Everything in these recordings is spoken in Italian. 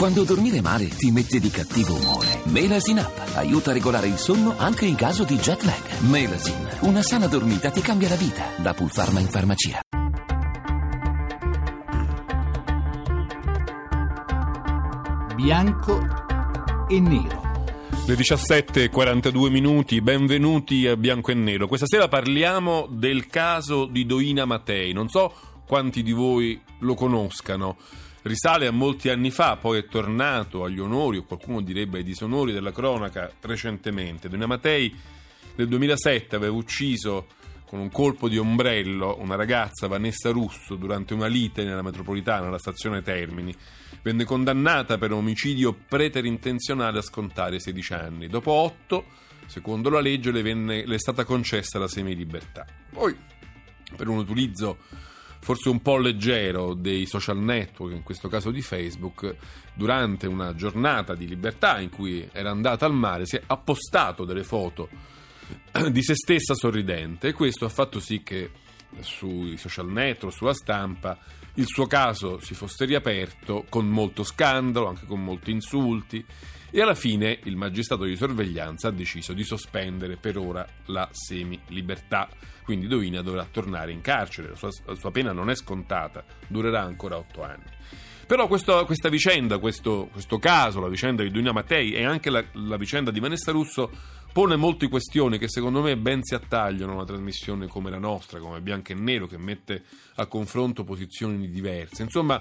Quando dormire male ti mette di cattivo umore. Melasin Up aiuta a regolare il sonno anche in caso di jet lag. Melasin, una sana dormita ti cambia la vita. Da Pulpharma in farmacia. Bianco e nero. Le 17.42 minuti, benvenuti a Bianco e Nero. Questa sera parliamo del caso di Doina Matei. Non so quanti di voi lo conoscano. Risale a molti anni fa, poi è tornato agli onori, o qualcuno direbbe ai disonori della cronaca recentemente. Doina Matei nel 2007 aveva ucciso con un colpo di ombrello una ragazza, Vanessa Russo, durante una lite nella metropolitana, alla stazione Termini. Venne condannata per omicidio preterintenzionale a scontare 16 anni. Dopo 8, secondo la legge, le, venne, le è stata concessa la semilibertà. Poi, per un utilizzo forse un po' leggero dei social network, in questo caso di Facebook, durante una giornata di libertà in cui era andata al mare, si è appostato delle foto di se stessa sorridente. E questo ha fatto sì che sui social network, sulla stampa, il suo caso si fosse riaperto con molto scandalo, anche con molti insulti e alla fine il magistrato di sorveglianza ha deciso di sospendere per ora la semi-libertà. Quindi Doina dovrà tornare in carcere, la sua, la sua pena non è scontata, durerà ancora otto anni. Però questo, questa vicenda, questo, questo, caso, la vicenda di Doina Matei e anche la, la vicenda di Vanessa Russo pone molte questioni che secondo me ben si attagliano a una trasmissione come la nostra, come Bianco e Nero, che mette a confronto posizioni diverse. Insomma,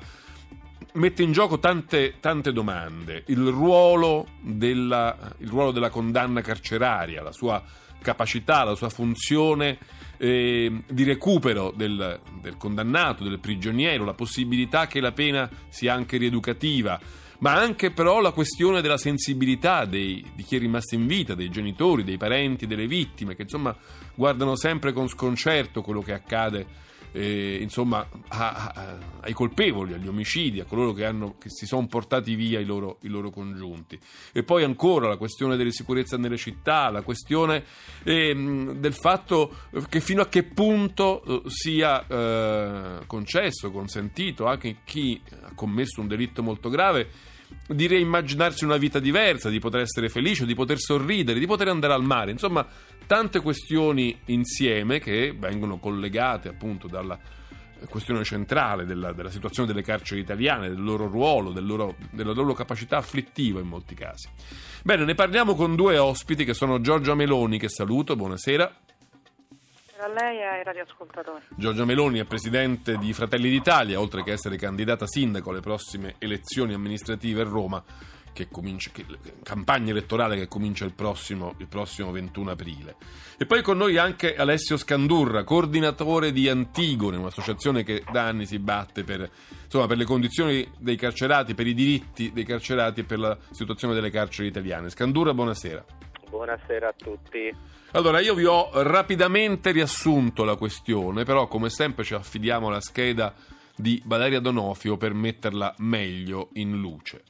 mette in gioco tante, tante domande. Il ruolo, della, il ruolo, della, condanna carceraria, la sua capacità, la sua funzione eh, di recupero del, del condannato, del prigioniero, la possibilità che la pena sia anche rieducativa ma anche però la questione della sensibilità dei, di chi è rimasto in vita, dei genitori, dei parenti, delle vittime, che insomma guardano sempre con sconcerto quello che accade eh, insomma, a, a, ai colpevoli, agli omicidi, a coloro che, hanno, che si sono portati via i loro, i loro, congiunti. E poi ancora la questione della sicurezza nelle città, la questione eh, del fatto che fino a che punto eh, sia eh, concesso, consentito anche chi ha commesso un delitto molto grave di reimmaginarsi una vita diversa, di poter essere felice, di poter sorridere, di poter andare al mare, insomma tante questioni insieme che vengono collegate appunto dalla questione centrale della, della situazione delle carceri italiane, del loro ruolo, del loro, della loro capacità afflittiva in molti casi. Bene, ne parliamo con due ospiti che sono Giorgia Meloni, che saluto, buonasera a lei e ai radioascoltatori. Giorgia Meloni è presidente di Fratelli d'Italia, oltre che essere candidata sindaco alle prossime elezioni amministrative a Roma, che comincia, che, campagna elettorale che comincia il prossimo, il prossimo 21 aprile. E poi con noi anche Alessio Scandurra, coordinatore di Antigone, un'associazione che da anni si batte per, insomma, per le condizioni dei carcerati, per i diritti dei carcerati e per la situazione delle carceri italiane. Scandurra, buonasera. Buonasera a tutti. Allora, io vi ho rapidamente riassunto la questione, però come sempre ci affidiamo alla scheda di Valeria Donofio per metterla meglio in luce.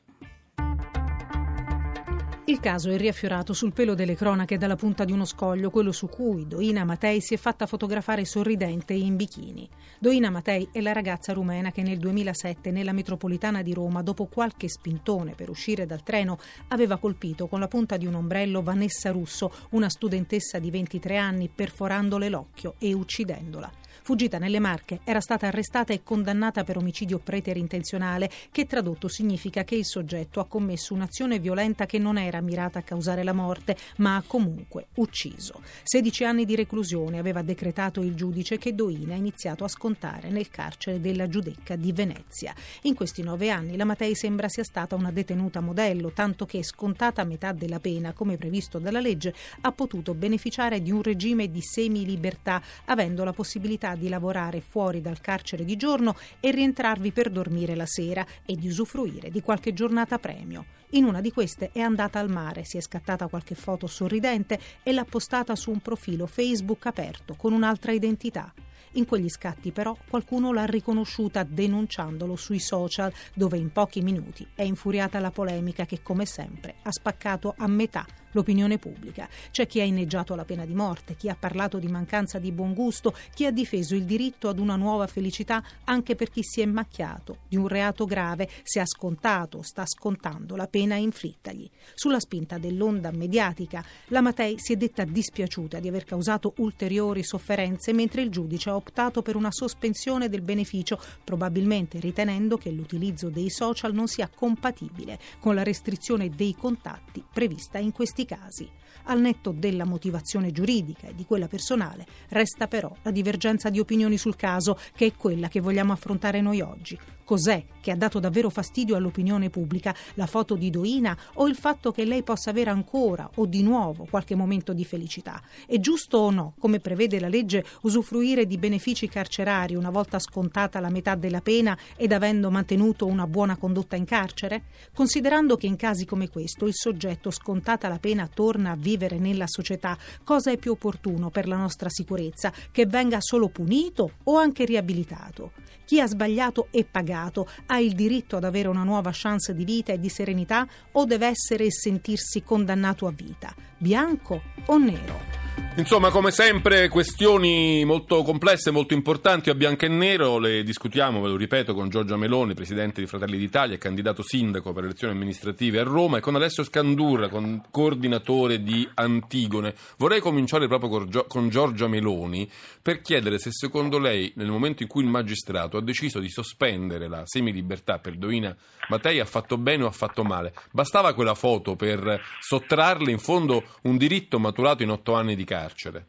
Il caso è riaffiorato sul pelo delle cronache dalla punta di uno scoglio, quello su cui Doina Matei si è fatta fotografare sorridente in bikini. Doina Matei è la ragazza rumena che nel 2007 nella metropolitana di Roma, dopo qualche spintone per uscire dal treno, aveva colpito con la punta di un ombrello Vanessa Russo, una studentessa di 23 anni, perforandole l'occhio e uccidendola. Fuggita nelle Marche, era stata arrestata e condannata per omicidio preterintenzionale, che tradotto significa che il soggetto ha commesso un'azione violenta che non era mirata a causare la morte, ma ha comunque ucciso. 16 anni di reclusione aveva decretato il giudice che Doina ha iniziato a scontare nel carcere della Giudecca di Venezia. In questi nove anni la Matei sembra sia stata una detenuta modello, tanto che scontata metà della pena, come previsto dalla legge, ha potuto beneficiare di un regime di semi-libertà, avendo la possibilità di lavorare fuori dal carcere di giorno e rientrarvi per dormire la sera e di usufruire di qualche giornata premio. In una di queste è andata al mare, si è scattata qualche foto sorridente e l'ha postata su un profilo Facebook aperto con un'altra identità. In quegli scatti però qualcuno l'ha riconosciuta denunciandolo sui social, dove in pochi minuti è infuriata la polemica che come sempre ha spaccato a metà l'opinione pubblica. C'è chi ha inneggiato la pena di morte, chi ha parlato di mancanza di buon gusto, chi ha difeso il diritto ad una nuova felicità anche per chi si è macchiato di un reato grave, se ha scontato o sta scontando la pena inflittagli. Sulla spinta dell'onda mediatica, la Matei si è detta dispiaciuta di aver causato ulteriori sofferenze, mentre il giudice ha optato per una sospensione del beneficio, probabilmente ritenendo che l'utilizzo dei social non sia compatibile con la restrizione dei contatti prevista in questi casi. Al netto della motivazione giuridica e di quella personale, resta però la divergenza di opinioni sul caso, che è quella che vogliamo affrontare noi oggi. Cos'è che ha dato davvero fastidio all'opinione pubblica? La foto di Doina o il fatto che lei possa avere ancora o di nuovo qualche momento di felicità? È giusto o no, come prevede la legge, usufruire di benefici carcerari una volta scontata la metà della pena ed avendo mantenuto una buona condotta in carcere? Considerando che in casi come questo il soggetto scontata la pena torna a vivere nella società, cosa è più opportuno per la nostra sicurezza? Che venga solo punito o anche riabilitato? Chi ha sbagliato e pagato ha il diritto ad avere una nuova chance di vita e di serenità o deve essere e sentirsi condannato a vita, bianco o nero? Insomma, come sempre, questioni molto complesse, molto importanti a bianco e nero, le discutiamo, ve lo ripeto, con Giorgia Meloni, presidente di Fratelli d'Italia e candidato sindaco per le elezioni amministrative a Roma, e con Alessio Scandurra, con coordinatore di Antigone. Vorrei cominciare proprio con, Gio- con Giorgia Meloni per chiedere se secondo lei, nel momento in cui il magistrato ha deciso di sospendere la semilibertà per Doina Mattei, ha fatto bene o ha fatto male. Bastava quella foto per sottrarle in fondo un diritto maturato in otto anni di carcere?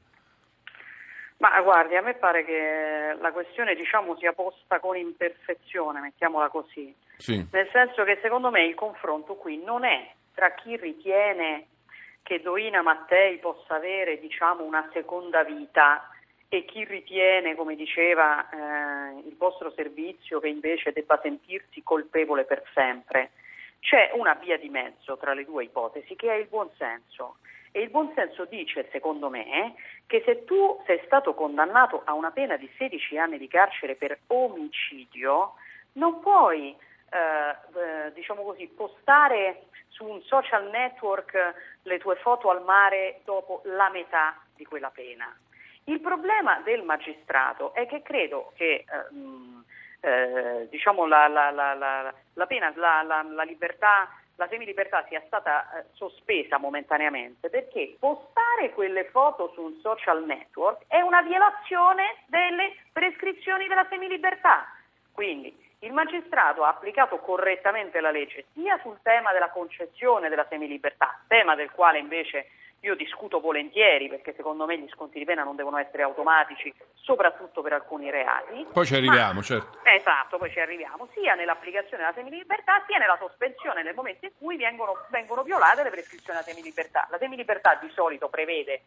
Ma guardi, a me pare che la questione diciamo, sia posta con imperfezione, mettiamola così. Sì. Nel senso che secondo me il confronto qui non è tra chi ritiene che Doina Mattei possa avere diciamo, una seconda vita e chi ritiene, come diceva eh, il vostro servizio, che invece debba sentirsi colpevole per sempre. C'è una via di mezzo tra le due ipotesi che è il buonsenso. E il buonsenso dice, secondo me, che se tu sei stato condannato a una pena di 16 anni di carcere per omicidio, non puoi, eh, eh, diciamo così, postare su un social network le tue foto al mare dopo la metà di quella pena. Il problema del magistrato è che credo che ehm, eh, diciamo la, la, la, la, pena, la, libertà, la semilibertà sia stata eh, sospesa momentaneamente perché postare quelle foto su un social network è una violazione delle prescrizioni della semilibertà. Quindi il magistrato ha applicato correttamente la legge sia sul tema della concessione della semilibertà, tema del quale invece io discuto volentieri perché secondo me gli sconti di pena non devono essere automatici, soprattutto per alcuni reati. Poi ci arriviamo, ma, certo. Esatto, poi ci arriviamo, sia nell'applicazione della semilibertà sia nella sospensione nel momento in cui vengono, vengono violate le prescrizioni della semilibertà. La semilibertà di solito prevede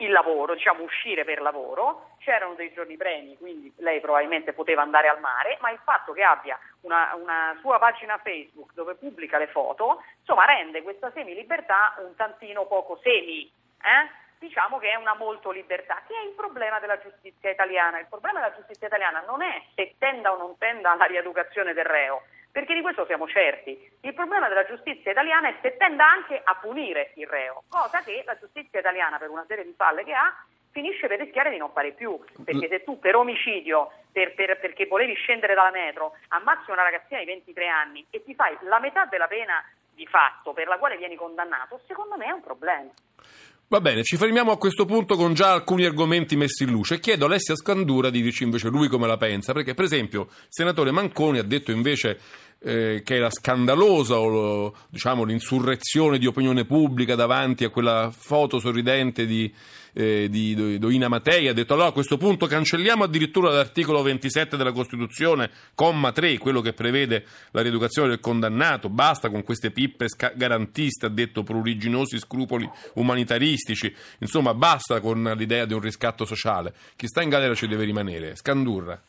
il lavoro, diciamo uscire per lavoro, c'erano dei giorni premi, quindi lei probabilmente poteva andare al mare, ma il fatto che abbia una, una sua pagina Facebook dove pubblica le foto, insomma rende questa semi-libertà un tantino poco semi, eh? diciamo che è una molto libertà, che è il problema della giustizia italiana. Il problema della giustizia italiana non è se tenda o non tenda alla rieducazione del reo, perché di questo siamo certi. Il problema della giustizia italiana è se tenda anche a punire il reo, cosa che la giustizia italiana, per una serie di falle che ha, finisce per rischiare di non fare più, perché se tu per omicidio, per, per, perché volevi scendere dalla metro, ammazzi una ragazzina di 23 anni e ti fai la metà della pena di fatto per la quale vieni condannato, secondo me è un problema. Va bene, ci fermiamo a questo punto con già alcuni argomenti messi in luce. Chiedo a Alessia Scandura di dirci invece lui come la pensa, perché per esempio il senatore Manconi ha detto invece eh, che era scandalosa o, diciamo, l'insurrezione di opinione pubblica davanti a quella foto sorridente di, eh, di Doina Matei, ha detto allora a questo punto cancelliamo addirittura l'articolo 27 della Costituzione, comma 3, quello che prevede la rieducazione del condannato, basta con queste pippe sca- garantiste, ha detto pruriginosi scrupoli umanitaristici, insomma basta con l'idea di un riscatto sociale, chi sta in galera ci deve rimanere, Scandurra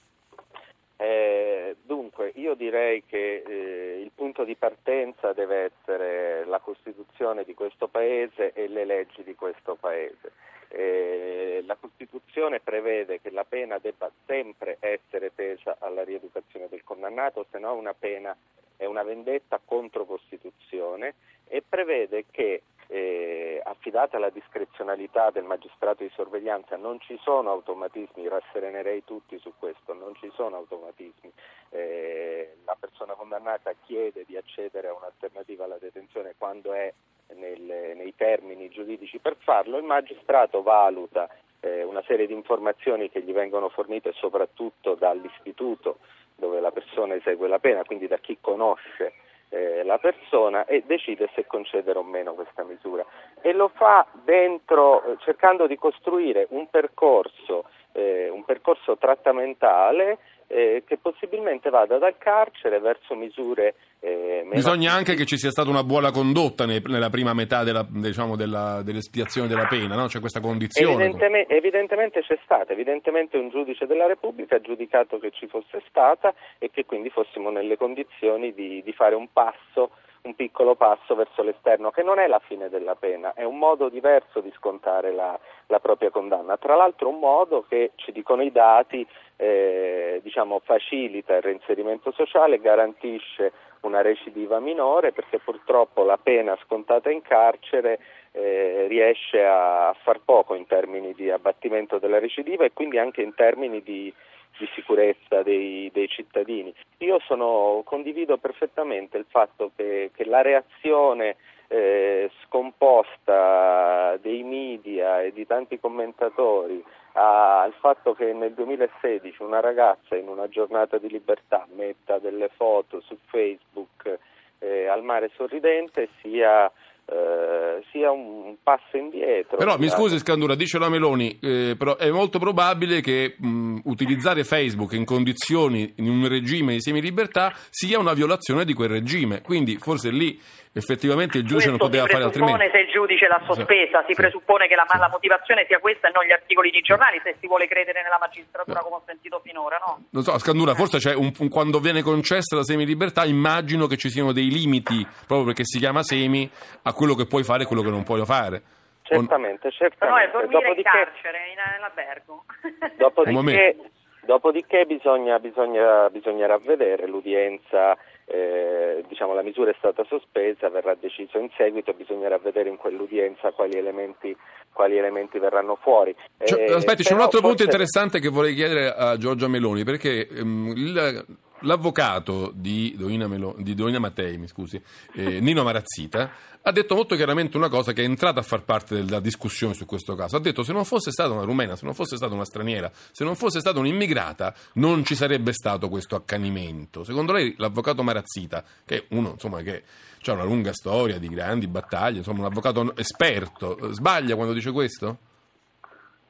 io direi che eh, il punto di partenza deve essere la Costituzione di questo Paese e le leggi di questo Paese. Eh, la Costituzione prevede che la pena debba sempre essere tesa alla rieducazione del condannato, se no una pena è una vendetta contro Costituzione e prevede che eh, data la discrezionalità del magistrato di sorveglianza, non ci sono automatismi, rasserenerei tutti su questo, non ci sono automatismi. Eh, la persona condannata chiede di accedere a un'alternativa alla detenzione quando è nel, nei termini giuridici per farlo, il magistrato valuta eh, una serie di informazioni che gli vengono fornite soprattutto dall'istituto dove la persona esegue la pena, quindi da chi conosce eh, la persona e decide se concedere o meno questa misura. E lo fa dentro eh, cercando di costruire un percorso, eh, un percorso trattamentale eh, che possibilmente vada dal carcere verso misure eh, Bisogna anche che ci sia stata una buona condotta nei, nella prima metà della, diciamo, della, dell'espiazione della pena, no? c'è questa condizione. Evidentemente, evidentemente, c'è stata, evidentemente un giudice della Repubblica ha giudicato che ci fosse stata e che quindi fossimo nelle condizioni di, di fare un passo un piccolo passo verso l'esterno, che non è la fine della pena, è un modo diverso di scontare la, la propria condanna. Tra l'altro un modo che, ci dicono i dati, eh, diciamo, facilita il reinserimento sociale, garantisce una recidiva minore perché purtroppo la pena scontata in carcere eh, riesce a far poco in termini di abbattimento della recidiva e quindi anche in termini di, di sicurezza dei, dei, cittadini. Io sono, condivido perfettamente il fatto che, che la reazione eh, scomposta dei media e di tanti commentatori al fatto che nel 2016 una ragazza in una giornata di libertà metta delle foto su Facebook eh, al mare sorridente sia eh, sia un passo indietro. Però mi scusi Scandura, dice la Meloni, eh, però è molto probabile che mh, utilizzare Facebook in condizioni, in un regime di semilibertà, sia una violazione di quel regime, quindi forse lì effettivamente il giudice Questo non poteva fare altrimenti. se il giudice l'ha sospesa, si presuppone che la, la, motivazione sia questa e non gli articoli di giornali, se si vuole credere nella magistratura come ho sentito finora, no? Non so, Scandura, forse c'è un, un, quando viene concessa la semilibertà immagino che ci siano dei limiti, proprio perché si chiama semi, a quello che puoi fare quello che non puoi fare. Certamente, certamente. Però è dormire dopodiché, in carcere, in, in albergo. Dopodiché, dopodiché bisogna, bisogna, bisognerà vedere l'udienza eh, diciamo, la misura è stata sospesa, verrà deciso in seguito, bisognerà vedere in quell'udienza quali elementi, quali elementi verranno fuori. Cioè, eh, aspetti, c'è un altro forse... punto interessante che vorrei chiedere a Giorgia Meloni, perché um, il, l'avvocato di Doina, Melo, di Doina Mattei, scusi, eh, Nino Marazzita, ha detto molto chiaramente una cosa che è entrata a far parte della discussione su questo caso. Ha detto se non fosse stata una rumena, se non fosse stata una straniera, se non fosse stata un'immigrata, non ci sarebbe stato questo accanimento. Secondo lei l'avvocato Marazzita, che è uno insomma, che ha una lunga storia di grandi battaglie, insomma un avvocato esperto, sbaglia quando dice questo?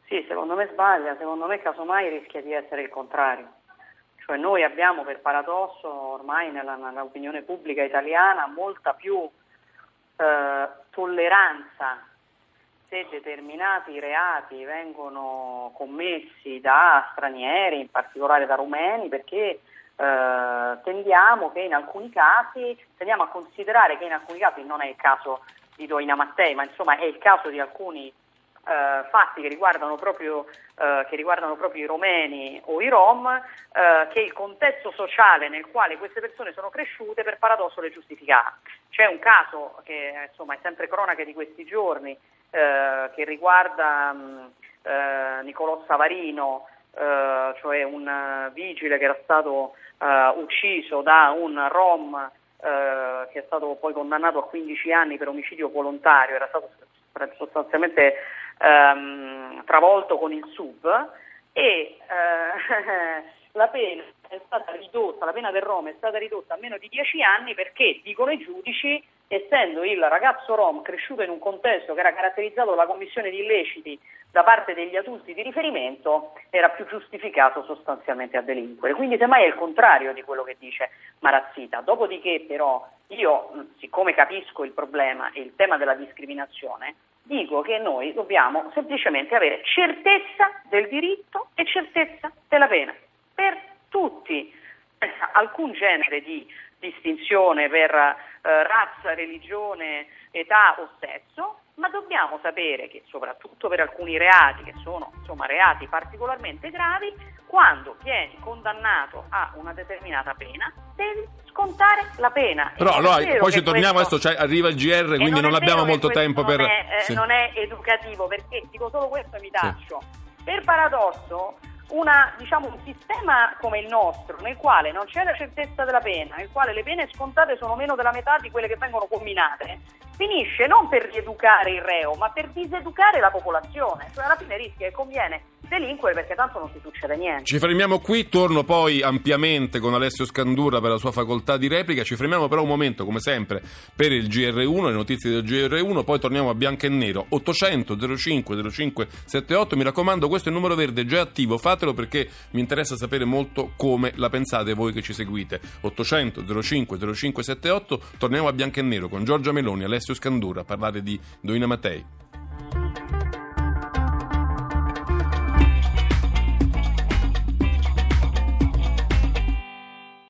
Sì, secondo me sbaglia, secondo me casomai rischia di essere il contrario. Cioè noi abbiamo per paradosso ormai nella, nell'opinione pubblica italiana molta più eh, tolleranza se determinati reati vengono commessi da stranieri, in particolare da rumeni, perché eh, tendiamo casi, tendiamo a considerare che in alcuni casi non è il caso di Doina Mattei, ma insomma è il caso di alcuni eh, fatti che riguardano, proprio, eh, che riguardano, proprio, i romeni o i rom, eh, che il contesto sociale nel quale queste persone sono cresciute per paradosso le giustificava. C'è un caso che insomma, è sempre cronaca di questi giorni eh, che riguarda mh, eh, Nicolò Savarino, eh, cioè un vigile che era stato ucciso da un rom che è stato poi condannato a 15 anni per omicidio volontario, era stato sostanzialmente ehm, travolto con il sub e eh, la pena è stata ridotta, la pena del Rom è stata ridotta a meno di 10 anni perché, dicono i giudici, essendo il ragazzo Rom cresciuto in un contesto che era caratterizzato dalla commissione di illeciti da parte degli adulti di riferimento, era più giustificato sostanzialmente a delinquere. Quindi semmai è il contrario di quello che dice Marazzita. Dopodiché però io, siccome capisco il problema e il tema della discriminazione, dico che noi dobbiamo semplicemente avere certezza del diritto e certezza della pena. Per tutti, alcun genere di distinzione per eh, razza, religione, età o sesso, ma dobbiamo sapere che soprattutto per alcuni reati, che sono insomma, reati particolarmente gravi, quando vieni condannato a una determinata pena devi scontare la pena. Però allora, poi ci torniamo questo- adesso, cioè, arriva il GR, quindi non, è abbiamo molto tempo per... Non è, eh, sì. non è educativo, perché dico solo questo e mi taccio. Per paradosso, una, diciamo, un sistema come il nostro, nel quale non c'è la certezza della pena, nel quale le pene scontate sono meno della metà di quelle che vengono combinate, finisce non per rieducare il reo, ma per diseducare la popolazione. Cioè alla fine rischia e conviene delinquere perché tanto non ti succede niente. Ci fermiamo qui, torno poi ampiamente con Alessio Scandura per la sua facoltà di replica, ci fermiamo però un momento come sempre per il GR1, le notizie del GR1, poi torniamo a bianco e nero, 800 05 05 78, mi raccomando questo è il numero verde già attivo, fatelo perché mi interessa sapere molto come la pensate voi che ci seguite, 800 05 05 78, torniamo a bianco e nero con Giorgia Meloni, Alessio Alessio Scandura a parlare di Doina Matei.